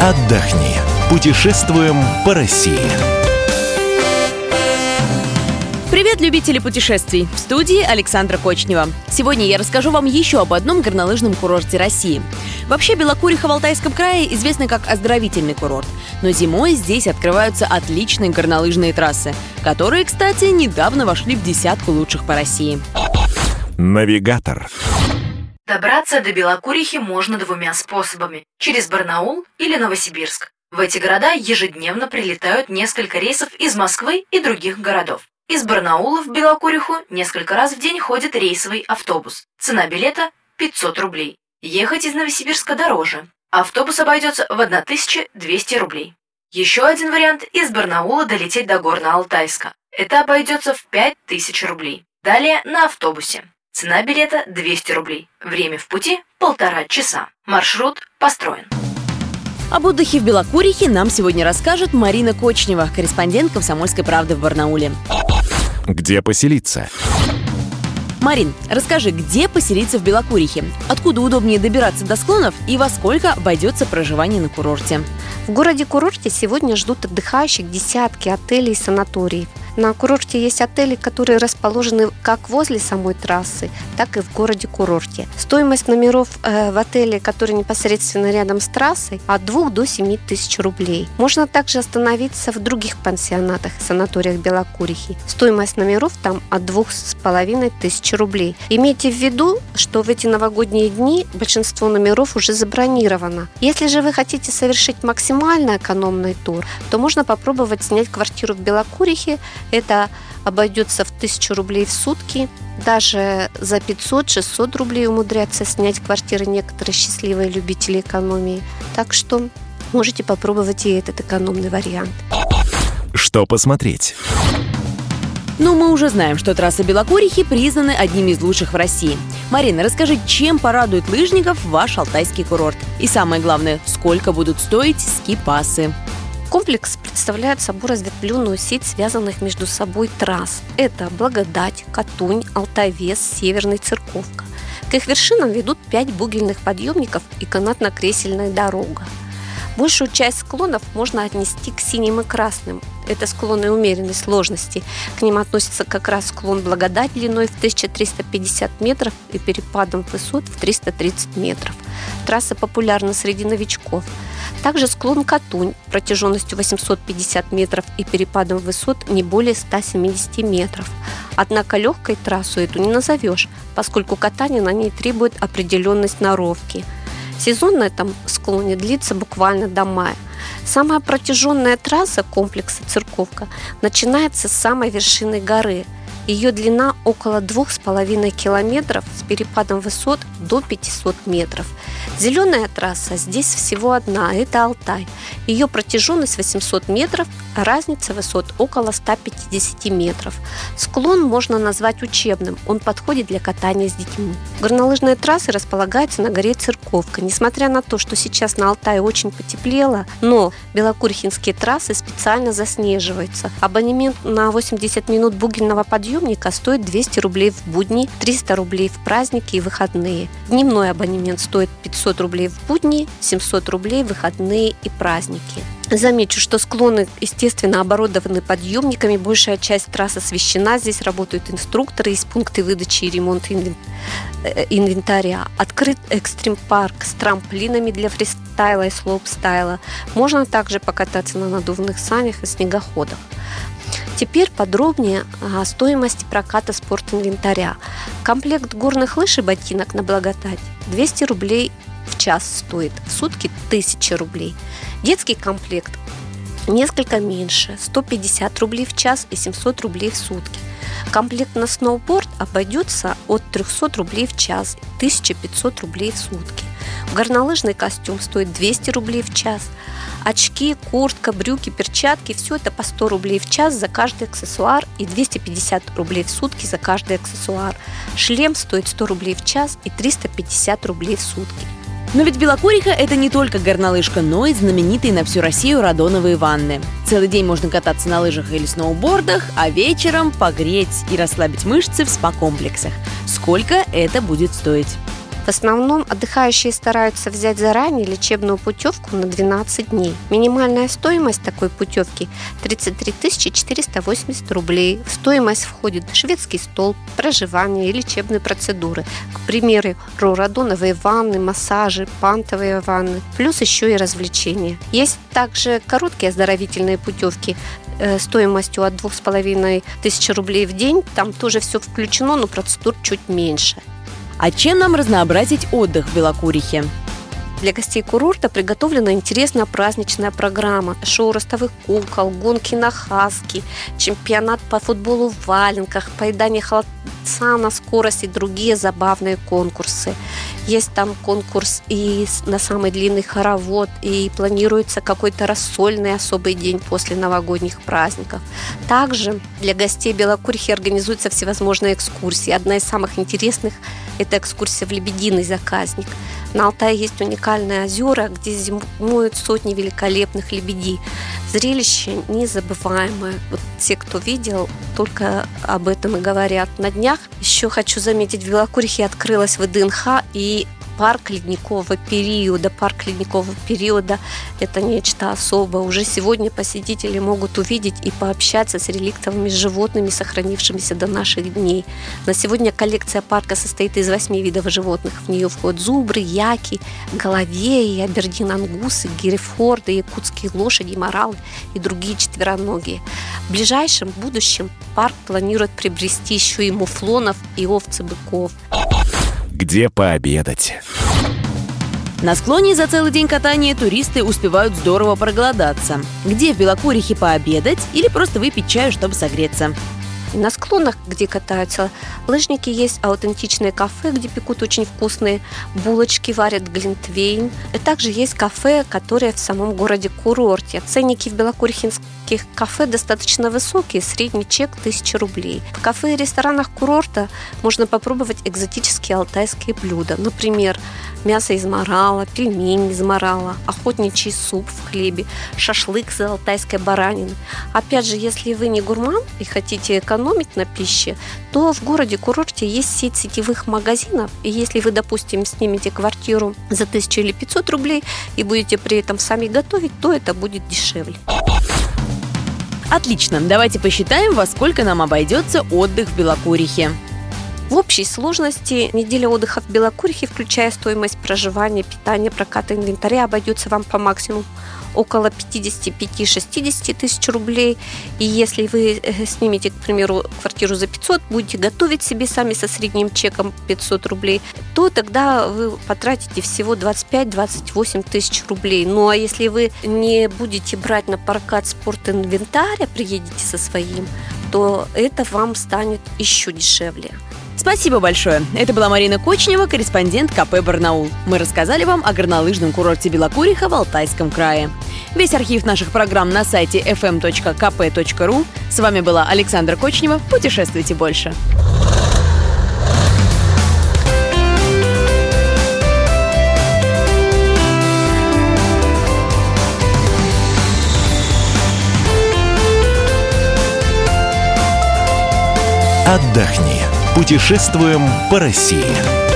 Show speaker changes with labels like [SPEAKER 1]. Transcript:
[SPEAKER 1] отдохни. Путешествуем по России.
[SPEAKER 2] Привет, любители путешествий! В студии Александра Кочнева. Сегодня я расскажу вам еще об одном горнолыжном курорте России. Вообще, Белокуриха в Алтайском крае известна как оздоровительный курорт. Но зимой здесь открываются отличные горнолыжные трассы, которые, кстати, недавно вошли в десятку лучших по России.
[SPEAKER 1] Навигатор.
[SPEAKER 3] Добраться до Белокурихи можно двумя способами – через Барнаул или Новосибирск. В эти города ежедневно прилетают несколько рейсов из Москвы и других городов. Из Барнаула в Белокуриху несколько раз в день ходит рейсовый автобус. Цена билета – 500 рублей. Ехать из Новосибирска дороже. Автобус обойдется в 1200 рублей. Еще один вариант – из Барнаула долететь до Горно-Алтайска. Это обойдется в 5000 рублей. Далее на автобусе. Цена билета 200 рублей. Время в пути – полтора часа. Маршрут построен.
[SPEAKER 2] Об отдыхе в Белокурихе нам сегодня расскажет Марина Кочнева, корреспондент «Комсомольской правды» в Барнауле.
[SPEAKER 1] Где поселиться?
[SPEAKER 2] Марин, расскажи, где поселиться в Белокурихе? Откуда удобнее добираться до склонов и во сколько обойдется проживание на курорте?
[SPEAKER 4] В городе-курорте сегодня ждут отдыхающих десятки отелей и санаториев. На курорте есть отели, которые расположены как возле самой трассы, так и в городе-курорте. Стоимость номеров э, в отеле, который непосредственно рядом с трассой, от 2 до 7 тысяч рублей. Можно также остановиться в других пансионатах и санаториях Белокурихи. Стоимость номеров там от 2,5 тысяч рублей. Имейте в виду, что в эти новогодние дни большинство номеров уже забронировано. Если же вы хотите совершить максимально экономный тур, то можно попробовать снять квартиру в Белокурихе это обойдется в 1000 рублей в сутки. Даже за 500-600 рублей умудрятся снять квартиры некоторые счастливые любители экономии. Так что можете попробовать и этот экономный вариант.
[SPEAKER 1] Что посмотреть?
[SPEAKER 2] Ну, мы уже знаем, что трасса Белокурихи признаны одними из лучших в России. Марина, расскажи, чем порадует лыжников ваш алтайский курорт? И самое главное, сколько будут стоить ски-пасы?
[SPEAKER 4] Комплекс представляет собой разветвленную сеть связанных между собой трасс. Это Благодать, Катунь, Алтавес, Северный, Церковка. К их вершинам ведут пять бугельных подъемников и канатно-кресельная дорога. Большую часть склонов можно отнести к синим и красным. Это склоны умеренной сложности. К ним относится как раз склон Благодать длиной в 1350 метров и перепадом высот в 330 метров. Трасса популярна среди новичков – также склон Катунь протяженностью 850 метров и перепадом высот не более 170 метров. Однако легкой трассу эту не назовешь, поскольку катание на ней требует определенной сноровки. Сезон на этом склоне длится буквально до мая. Самая протяженная трасса комплекса «Церковка» начинается с самой вершины горы – ее длина около 2,5 километров с перепадом высот до 500 метров. Зеленая трасса здесь всего одна – это Алтай. Ее протяженность 800 метров, разница высот около 150 метров. Склон можно назвать учебным, он подходит для катания с детьми. Горнолыжная трасса располагается на горе Церковка. Несмотря на то, что сейчас на Алтае очень потеплело, но белокурхинские трассы специально заснеживаются. Абонемент на 80 минут бугельного подъема приемника стоит 200 рублей в будни, 300 рублей в праздники и выходные. Дневной абонемент стоит 500 рублей в будни, 700 рублей в выходные и праздники. Замечу, что склоны, естественно, оборудованы подъемниками. Большая часть трасс освещена. Здесь работают инструкторы, есть пункты выдачи и ремонта э, инвентаря. Открыт экстрим-парк с трамплинами для фристайла и слоуп-стайла. Можно также покататься на надувных санях и снегоходах. Теперь подробнее о стоимости проката спортинвентаря. Комплект горных лыж и ботинок на благодать 200 рублей в час стоит, в сутки 1000 рублей. Детский комплект несколько меньше, 150 рублей в час и 700 рублей в сутки. Комплект на сноуборд обойдется от 300 рублей в час, 1500 рублей в сутки. Горнолыжный костюм стоит 200 рублей в час, очки, куртка, брюки, перчатки. Все это по 100 рублей в час за каждый аксессуар и 250 рублей в сутки за каждый аксессуар. Шлем стоит 100 рублей в час и 350 рублей в сутки.
[SPEAKER 2] Но ведь Белокуриха – это не только горнолыжка, но и знаменитые на всю Россию радоновые ванны. Целый день можно кататься на лыжах или сноубордах, а вечером погреть и расслабить мышцы в спа-комплексах. Сколько это будет стоить?
[SPEAKER 4] В основном отдыхающие стараются взять заранее лечебную путевку на 12 дней. Минимальная стоимость такой путевки 33 480 рублей. В стоимость входит шведский стол, проживание и лечебные процедуры. К примеру, радоновые ванны, массажи, пантовые ванны, плюс еще и развлечения. Есть также короткие оздоровительные путевки э, стоимостью от 2,5 тысячи рублей в день. Там тоже все включено, но процедур чуть меньше.
[SPEAKER 2] А чем нам разнообразить отдых в Белокурихе?
[SPEAKER 4] Для гостей курорта приготовлена интересная праздничная программа. Шоу ростовых кукол, гонки на хаски, чемпионат по футболу в валенках, поедание холодца на скорость и другие забавные конкурсы. Есть там конкурс и на самый длинный хоровод, и планируется какой-то рассольный особый день после новогодних праздников. Также для гостей Белокурихи организуются всевозможные экскурсии. Одна из самых интересных – это экскурсия в Лебединый заказник – на Алтае есть уникальные озера, где зимуют сотни великолепных лебедей. Зрелище незабываемое. Вот те, кто видел, только об этом и говорят. На днях еще хочу заметить, в Белокурихе открылась ВДНХ, и парк ледникового периода. Парк ледникового периода – это нечто особое. Уже сегодня посетители могут увидеть и пообщаться с реликтовыми животными, сохранившимися до наших дней. На сегодня коллекция парка состоит из восьми видов животных. В нее входят зубры, яки, головеи, абердин-ангусы, герефорды, якутские лошади, моралы и другие четвероногие. В ближайшем будущем парк планирует приобрести еще и муфлонов и овцы-быков
[SPEAKER 1] где пообедать.
[SPEAKER 2] На склоне за целый день катания туристы успевают здорово проголодаться. Где в Белокурихе пообедать или просто выпить чаю, чтобы согреться.
[SPEAKER 4] На склонах, где катаются лыжники, есть аутентичные кафе, где пекут очень вкусные булочки, варят глинтвейн. И также есть кафе, которые в самом городе курорте. Ценники в белокурихинских кафе достаточно высокие, средний чек 1000 рублей. В кафе и ресторанах курорта можно попробовать экзотические алтайские блюда. Например, мясо из морала, пельмени из морала, охотничий суп в хлебе, шашлык из алтайской баранины. Опять же, если вы не гурман и хотите экономить на пище, то в городе-курорте есть сеть сетевых магазинов. И если вы, допустим, снимете квартиру за 1000 или 500 рублей и будете при этом сами готовить, то это будет дешевле.
[SPEAKER 2] Отлично, давайте посчитаем, во сколько нам обойдется отдых в Белокурихе.
[SPEAKER 4] В общей сложности неделя отдыха в Белокурихе, включая стоимость проживания, питания, проката инвентаря, обойдется вам по максимуму около 55-60 тысяч рублей. И если вы э, снимете, к примеру, квартиру за 500, будете готовить себе сами со средним чеком 500 рублей, то тогда вы потратите всего 25-28 тысяч рублей. Ну а если вы не будете брать на прокат спорт-инвентарь, а приедете со своим, то это вам станет еще дешевле.
[SPEAKER 2] Спасибо большое. Это была Марина Кочнева, корреспондент КП «Барнаул». Мы рассказали вам о горнолыжном курорте Белокуриха в Алтайском крае. Весь архив наших программ на сайте fm.kp.ru. С вами была Александра Кочнева. Путешествуйте больше.
[SPEAKER 1] Отдохни. Путешествуем по России.